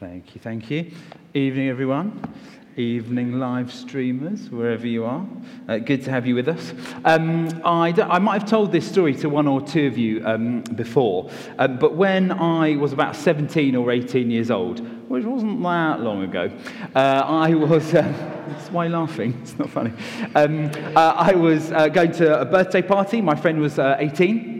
Thank you, thank you. Evening, everyone. Evening, live streamers, wherever you are. Uh, good to have you with us. Um, I, I, might have told this story to one or two of you um, before, uh, but when I was about 17 or 18 years old, which wasn't that long ago, uh, I was. Uh, that's why laughing. It's not funny. Um, uh, I was uh, going to a birthday party. My friend was 18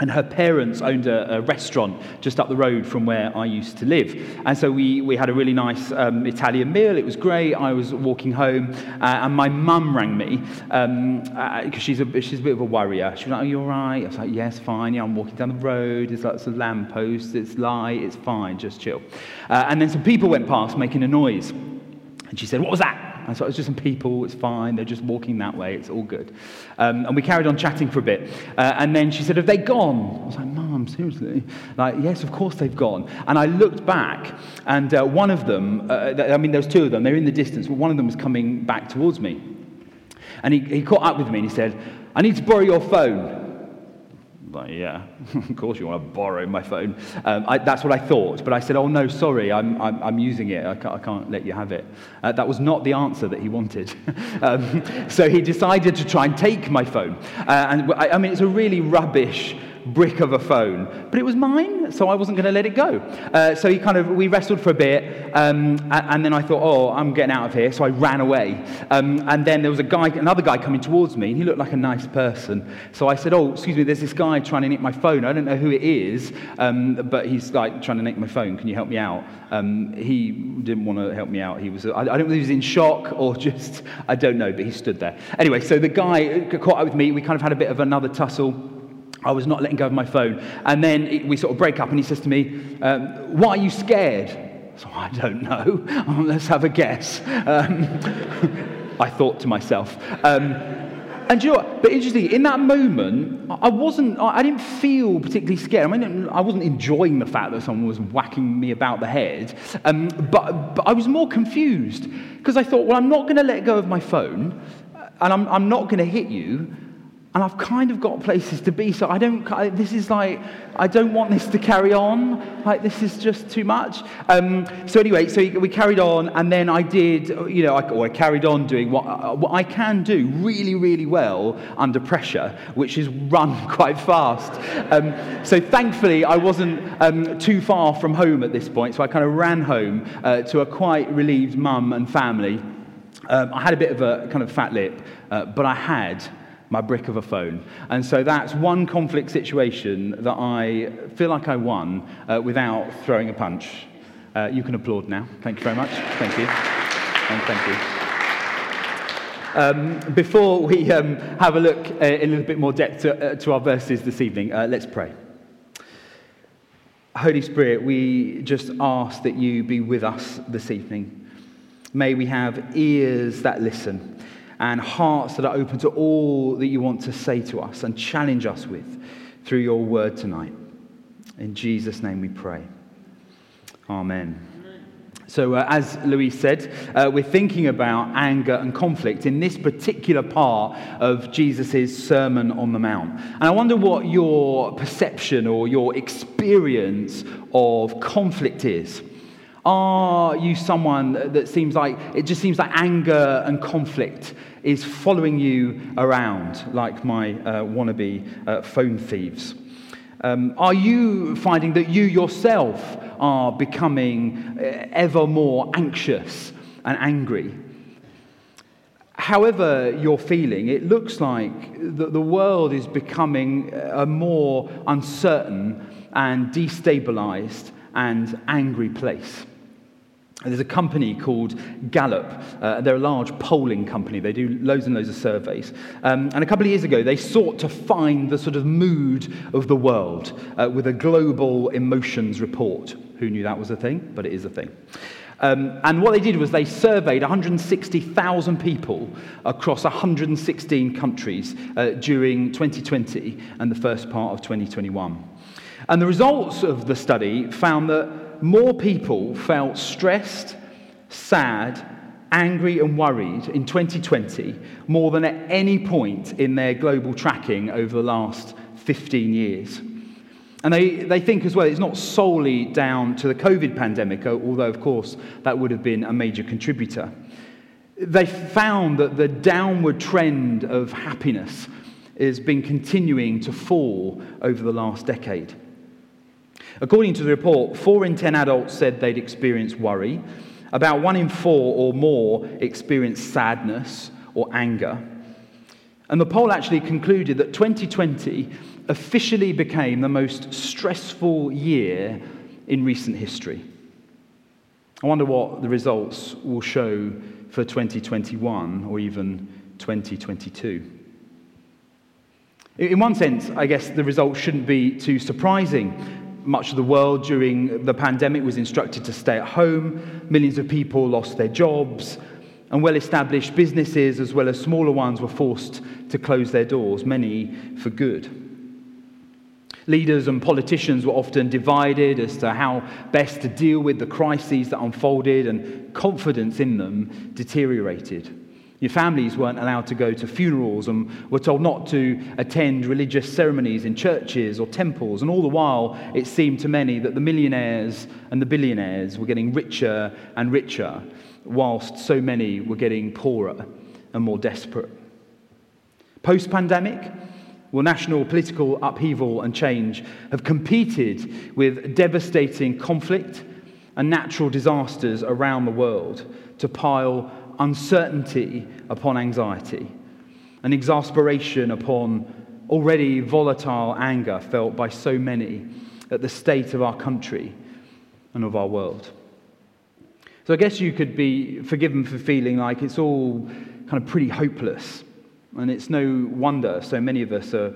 and her parents owned a, a, restaurant just up the road from where I used to live. And so we, we had a really nice um, Italian meal. It was great. I was walking home, uh, and my mum rang me because um, uh, she's, a, she's a bit of a worrier. She was like, Are you all right? I was like, Yes, fine. Yeah, I'm walking down the road. There's lots of lampposts. It's light. It's fine. Just chill. Uh, and then some people went past making a noise. And she said, What was that? I thought, it's just some people, it's fine, they're just walking that way, it's all good. Um, and we carried on chatting for a bit. Uh, and then she said, Have they gone? I was like, Mum, seriously? Like, yes, of course they've gone. And I looked back, and uh, one of them, uh, I mean, there was two of them, they're in the distance, but one of them was coming back towards me. And he, he caught up with me and he said, I need to borrow your phone. Like, yeah, of course you want to borrow my phone. Um, I, that's what I thought. But I said, oh, no, sorry, I'm, I'm, I'm using it. I can't, I can't, let you have it. Uh, that was not the answer that he wanted. um, so he decided to try and take my phone. Uh, and I, I mean, it's a really rubbish brick of a phone, but it was mine, so I wasn't going to let it go. Uh, so he kind of, we wrestled for a bit, um, and, then I thought, oh, I'm getting out of here, so I ran away. Um, and then there was a guy, another guy coming towards me, and he looked like a nice person. So I said, oh, excuse me, there's this guy trying to nick my phone. I don't know who it is, um, but he's like trying to nick my phone. Can you help me out? Um, he didn't want to help me out. He was, I, I don't know if he was in shock or just, I don't know, but he stood there. Anyway, so the guy caught up with me. We kind of had a bit of another tussle. I was not letting go of my phone. And then we sort of break up, and he says to me, um, Why are you scared? So I don't know. let's have a guess. Um, I thought to myself. Um, and you know what? But interesting, in that moment, I wasn't, I didn't feel particularly scared. I mean, I wasn't enjoying the fact that someone was whacking me about the head. Um, but, but I was more confused because I thought, well, I'm not going to let go of my phone and I'm, I'm not going to hit you and I've kind of got places to be. So I don't, this is like, I don't want this to carry on. Like, this is just too much. Um, so anyway, so we carried on, and then I did, you know, I, or I carried on doing what, uh, what I can do really, really well under pressure, which is run quite fast. Um, so thankfully, I wasn't um, too far from home at this point. So I kind of ran home uh, to a quite relieved mum and family. Um, I had a bit of a kind of fat lip, uh, but I had my brick of a phone. And so that's one conflict situation that I feel like I won uh, without throwing a punch. Uh, you can applaud now. Thank you very much. Thank you. And thank you. Um, before we um, have a look uh, in a little bit more depth to, uh, to our verses this evening, uh, let's pray. Holy Spirit, we just ask that you be with us this evening. May we have ears that listen and hearts that are open to all that you want to say to us and challenge us with through your word tonight. In Jesus' name we pray. Amen. So, uh, as Louise said, uh, we're thinking about anger and conflict in this particular part of Jesus' Sermon on the Mount. And I wonder what your perception or your experience of conflict is. Are you someone that seems like, it just seems like anger and conflict is following you around like my uh, wannabe uh, phone thieves? Um, are you finding that you yourself are becoming uh, ever more anxious and angry? However, you're feeling, it looks like the, the world is becoming a more uncertain and destabilized and angry place. There's a company called Gallup. Uh, they're a large polling company. They do loads and loads of surveys. Um, and a couple of years ago, they sought to find the sort of mood of the world uh, with a global emotions report. Who knew that was a thing? But it is a thing. Um, and what they did was they surveyed 160,000 people across 116 countries uh, during 2020 and the first part of 2021. And the results of the study found that more people felt stressed, sad, angry, and worried in 2020 more than at any point in their global tracking over the last 15 years. And they, they think as well it's not solely down to the COVID pandemic, although, of course, that would have been a major contributor. They found that the downward trend of happiness has been continuing to fall over the last decade. According to the report, four in ten adults said they'd experienced worry. About one in four or more experienced sadness or anger. And the poll actually concluded that 2020 officially became the most stressful year in recent history. I wonder what the results will show for 2021 or even 2022. In one sense, I guess the results shouldn't be too surprising. Much of the world during the pandemic was instructed to stay at home. Millions of people lost their jobs. And well established businesses, as well as smaller ones, were forced to close their doors, many for good. Leaders and politicians were often divided as to how best to deal with the crises that unfolded, and confidence in them deteriorated. Your families weren't allowed to go to funerals and were told not to attend religious ceremonies in churches or temples. And all the while, it seemed to many that the millionaires and the billionaires were getting richer and richer, whilst so many were getting poorer and more desperate. Post pandemic, well, national political upheaval and change have competed with devastating conflict and natural disasters around the world to pile uncertainty upon anxiety and exasperation upon already volatile anger felt by so many at the state of our country and of our world. So I guess you could be forgiven for feeling like it's all kind of pretty hopeless and it's no wonder so many of us are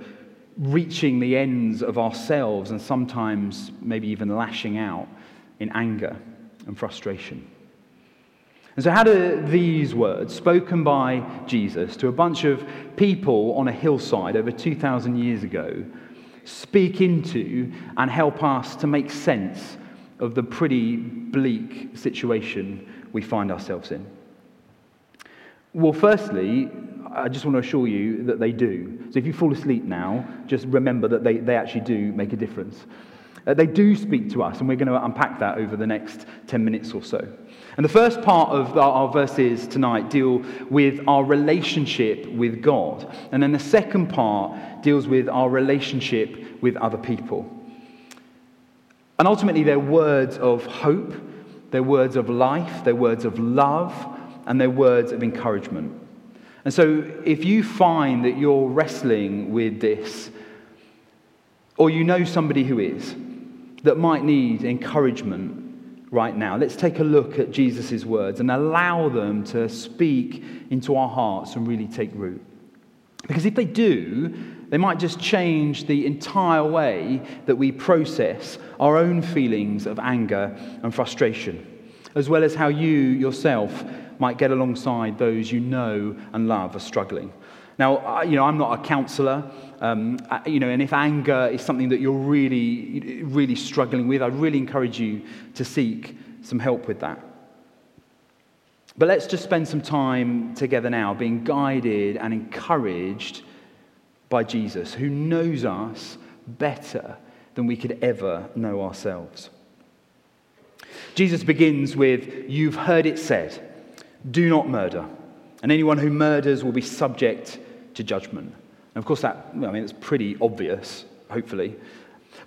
reaching the ends of ourselves and sometimes maybe even lashing out in anger and frustration. And so, how do these words, spoken by Jesus to a bunch of people on a hillside over 2,000 years ago, speak into and help us to make sense of the pretty bleak situation we find ourselves in? Well, firstly, I just want to assure you that they do. So if you fall asleep now, just remember that they, they actually do make a difference. Uh, they do speak to us, and we're going to unpack that over the next 10 minutes or so. And the first part of our, our verses tonight deal with our relationship with God. And then the second part deals with our relationship with other people. And ultimately, they're words of hope, they're words of life, they're words of love, and they're words of encouragement. And so, if you find that you're wrestling with this, or you know somebody who is, that might need encouragement right now, let's take a look at Jesus' words and allow them to speak into our hearts and really take root. Because if they do, they might just change the entire way that we process our own feelings of anger and frustration, as well as how you yourself might get alongside those you know and love are struggling. Now, you know, I'm not a counselor, um, you know, and if anger is something that you're really, really struggling with, I really encourage you to seek some help with that. But let's just spend some time together now being guided and encouraged by Jesus, who knows us better than we could ever know ourselves. Jesus begins with, You've heard it said. Do not murder. And anyone who murders will be subject to judgment. And of course, that, I mean, it's pretty obvious, hopefully.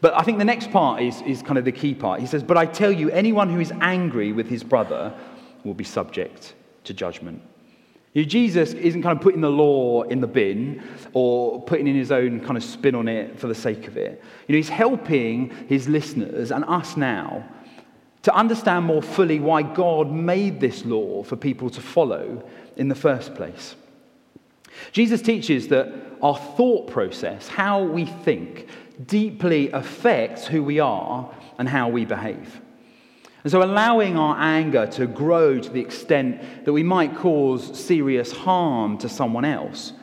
But I think the next part is, is kind of the key part. He says, But I tell you, anyone who is angry with his brother will be subject to judgment. You know, Jesus isn't kind of putting the law in the bin or putting in his own kind of spin on it for the sake of it. You know, he's helping his listeners and us now to understand more fully why God made this law for people to follow in the first place. Jesus teaches that our thought process, how we think, deeply affects who we are and how we behave. And so, allowing our anger to grow to the extent that we might cause serious harm to someone else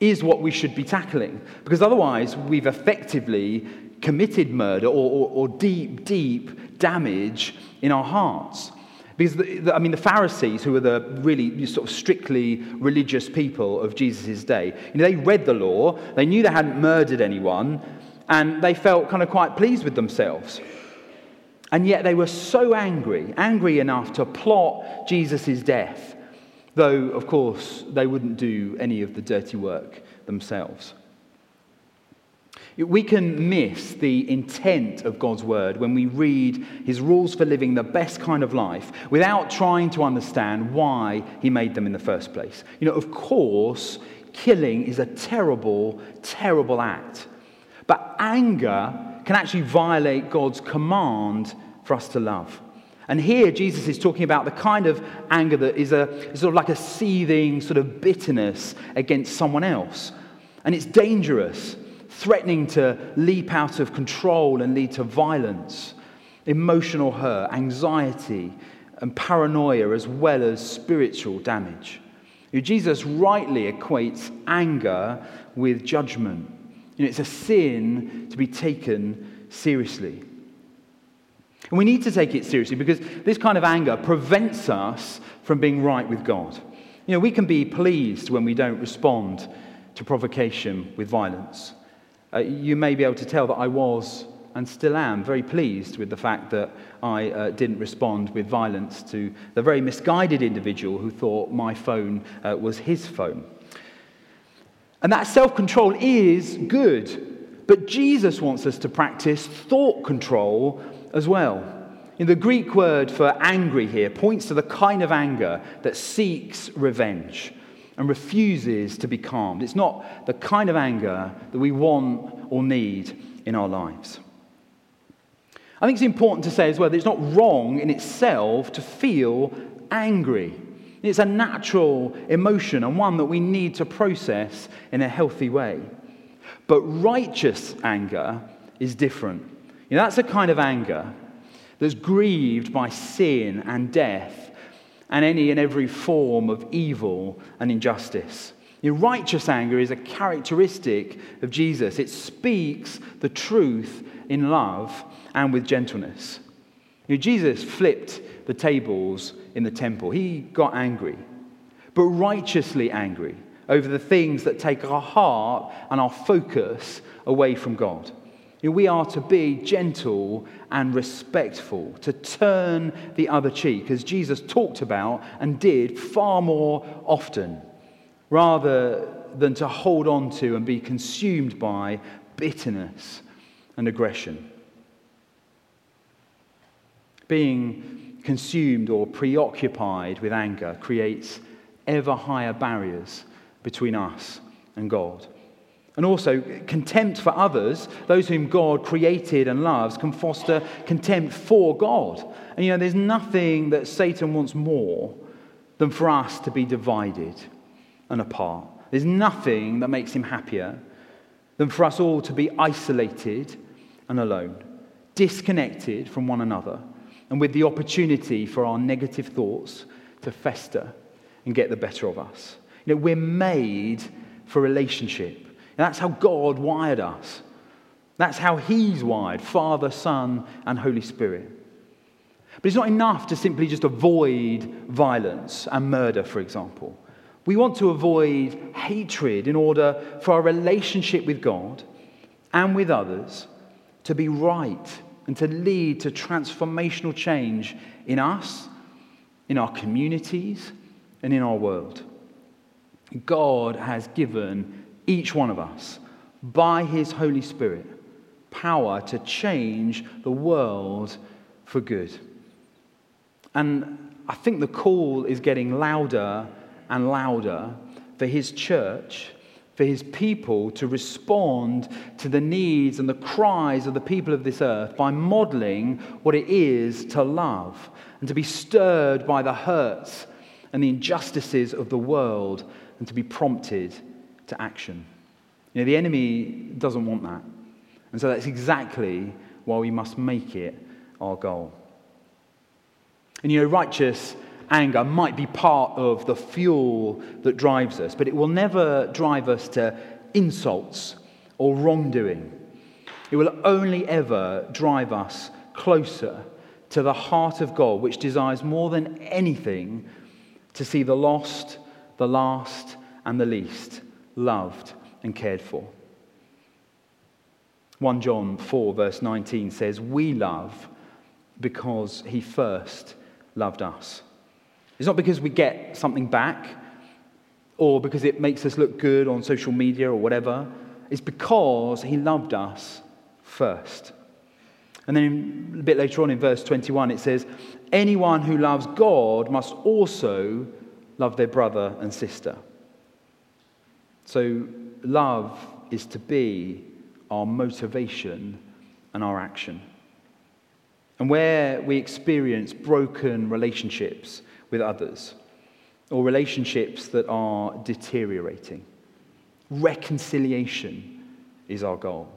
is what we should be tackling. Because otherwise, we've effectively committed murder or, or, or deep, deep damage in our hearts. Because, the, the, I mean, the Pharisees, who were the really sort of strictly religious people of Jesus' day, you know, they read the law, they knew they hadn't murdered anyone, and they felt kind of quite pleased with themselves. And yet they were so angry, angry enough to plot Jesus' death, though, of course, they wouldn't do any of the dirty work themselves. We can miss the intent of God's word when we read his rules for living the best kind of life without trying to understand why he made them in the first place. You know, of course, killing is a terrible, terrible act. But anger can actually violate God's command for us to love. And here Jesus is talking about the kind of anger that is, a, sort of like a seething sort of bitterness against someone else. And it's dangerous, threatening to leap out of control and lead to violence, emotional hurt, anxiety, and paranoia, as well as spiritual damage. Jesus rightly equates anger with judgment. You know, it's a sin to be taken seriously. And we need to take it seriously because this kind of anger prevents us from being right with God. You know, we can be pleased when we don't respond to provocation with violence. Uh, you may be able to tell that I was and still am very pleased with the fact that I uh, didn't respond with violence to the very misguided individual who thought my phone uh, was his phone. And that self control is good, but Jesus wants us to practice thought control as well. In the Greek word for angry here points to the kind of anger that seeks revenge and refuses to be calmed. It's not the kind of anger that we want or need in our lives. I think it's important to say as well that it's not wrong in itself to feel angry. It's a natural emotion and one that we need to process in a healthy way. But righteous anger is different. You know, that's a kind of anger that's grieved by sin and death and any and every form of evil and injustice. You know, righteous anger is a characteristic of Jesus. It speaks the truth in love and with gentleness. You know, Jesus flipped the tables in the temple. He got angry, but righteously angry over the things that take our heart and our focus away from God. You know, we are to be gentle and respectful, to turn the other cheek, as Jesus talked about and did far more often, rather than to hold on to and be consumed by bitterness and aggression. Being consumed or preoccupied with anger creates ever higher barriers between us and God. And also, contempt for others, those whom God created and loves, can foster contempt for God. And you know, there's nothing that Satan wants more than for us to be divided and apart. There's nothing that makes him happier than for us all to be isolated and alone, disconnected from one another, and with the opportunity for our negative thoughts to fester and get the better of us. You know, we're made for relationship. And that's how God wired us. That's how He's wired Father, Son, and Holy Spirit. But it's not enough to simply just avoid violence and murder, for example. We want to avoid hatred in order for our relationship with God and with others to be right and to lead to transformational change in us, in our communities, and in our world. God has given each one of us, by his Holy Spirit, power to change the world for good. And I think the call is getting louder and louder for his church, for his people to respond to the needs and the cries of the people of this earth by modeling what it is to love and to be stirred by the hurts and the injustices of the world and to be prompted to action. You know, the enemy doesn't want that. And so that's exactly why we must make it our goal. And you know, righteous anger might be part of the fuel that drives us, but it will never drive us to insults or wrongdoing. It will only ever drive us closer to the heart of God, which desires more than anything to see the lost, the last, and the least loved and cared for. 1 John 4, verse 19 says, We love because he first loved us. It's not because we get something back or because it makes us look good on social media or whatever. It's because he loved us first. And then a bit later on in verse 21, it says, Anyone who loves God must also love their brother and sister. So, love is to be our motivation and our action. And where we experience broken relationships with others, or relationships that are deteriorating, reconciliation is our goal.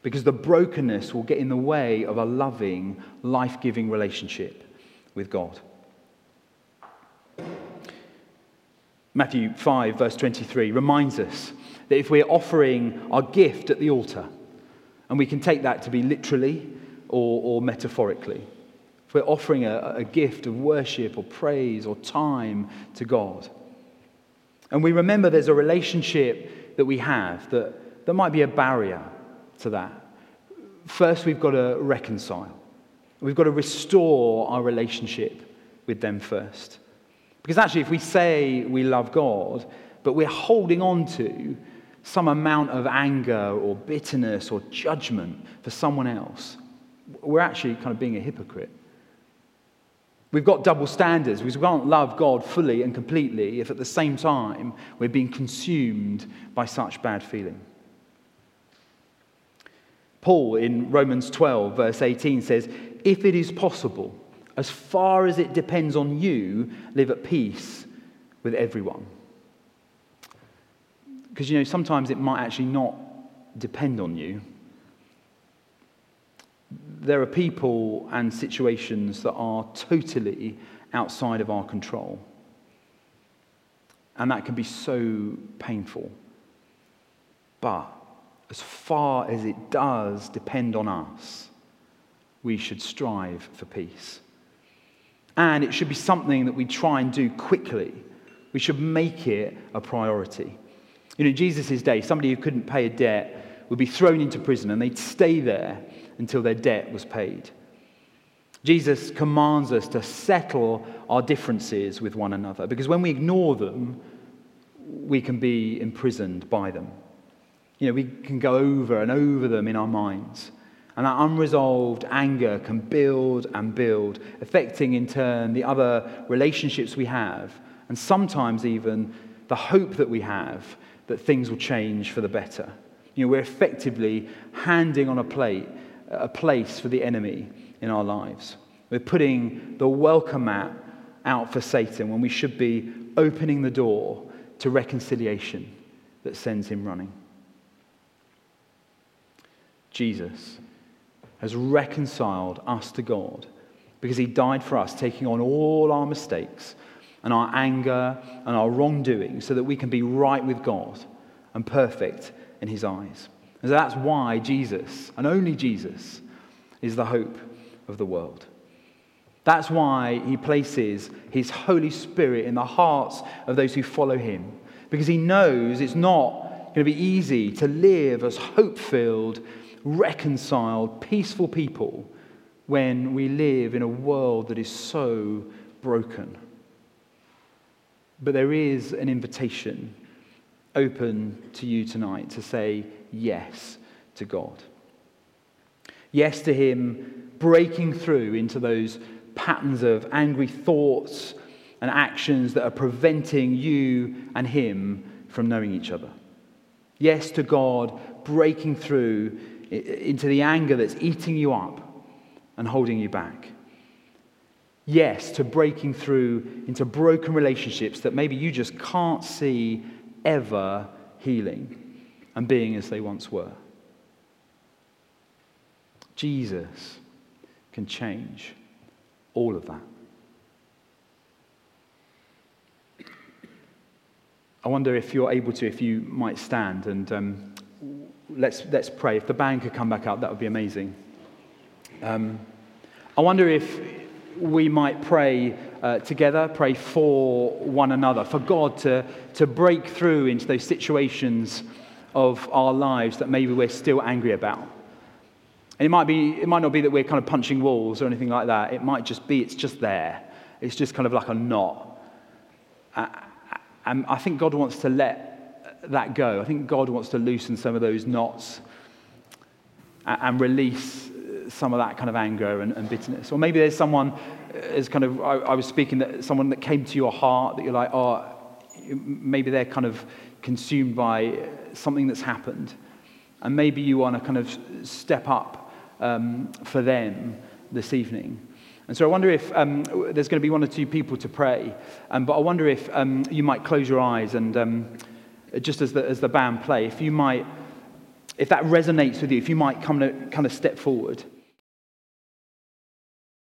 Because the brokenness will get in the way of a loving, life giving relationship with God. Matthew 5, verse 23, reminds us that if we're offering our gift at the altar, and we can take that to be literally or, or metaphorically, if we're offering a, a gift of worship or praise or time to God, and we remember there's a relationship that we have that, that might be a barrier to that, first we've got to reconcile. We've got to restore our relationship with them first. Because actually, if we say we love God, but we're holding on to some amount of anger or bitterness or judgment for someone else, we're actually kind of being a hypocrite. We've got double standards because we can't love God fully and completely if at the same time we're being consumed by such bad feeling. Paul in Romans 12, verse 18 says, If it is possible, as far as it depends on you, live at peace with everyone. Because, you know, sometimes it might actually not depend on you. There are people and situations that are totally outside of our control. And that can be so painful. But as far as it does depend on us, we should strive for peace. And it should be something that we try and do quickly. We should make it a priority. You know, in Jesus' day, somebody who couldn't pay a debt would be thrown into prison and they'd stay there until their debt was paid. Jesus commands us to settle our differences with one another because when we ignore them, we can be imprisoned by them. You know, we can go over and over them in our minds. And that unresolved anger can build and build, affecting in turn the other relationships we have, and sometimes even the hope that we have that things will change for the better. You know, we're effectively handing on a plate a place for the enemy in our lives. We're putting the welcome mat out for Satan when we should be opening the door to reconciliation that sends him running. Jesus has reconciled us to God because he died for us, taking on all our mistakes and our anger and our wrongdoing so that we can be right with God and perfect in his eyes. And so that's why Jesus, and only Jesus, is the hope of the world. That's why he places his Holy Spirit in the hearts of those who follow him, because he knows it's not going to be easy to live as hope filled reconciled, peaceful people when we live in a world that is so broken. But there is an invitation open to you tonight to say yes to God. Yes to Him breaking through into those patterns of angry thoughts and actions that are preventing you and Him from knowing each other. Yes to God breaking through into the anger that's eating you up and holding you back. Yes, to breaking through into broken relationships that maybe you just can't see ever healing and being as they once were. Jesus can change all of that. I wonder if you're able to, if you might stand and um, let's, let's pray. If the band could come back up, that would be amazing. Um, I wonder if we might pray uh, together, pray for one another, for God to, to break through into those situations of our lives that maybe we're still angry about. And it might, be, it might not be that we're kind of punching walls or anything like that. It might just be it's just there. It's just kind of like a knot. And I think God wants to let that go. I think God wants to loosen some of those knots and release some of that kind of anger and, and bitterness. Or maybe there's someone, as kind of, I, I was speaking, that someone that came to your heart that you're like, oh, maybe they're kind of consumed by something that's happened. And maybe you want to kind of step up um, for them this evening. And so I wonder if um, there's going to be one or two people to pray. Um, but I wonder if um, you might close your eyes and um, just as the, as the band play, if you might, if that resonates with you, if you might come to kind of step forward.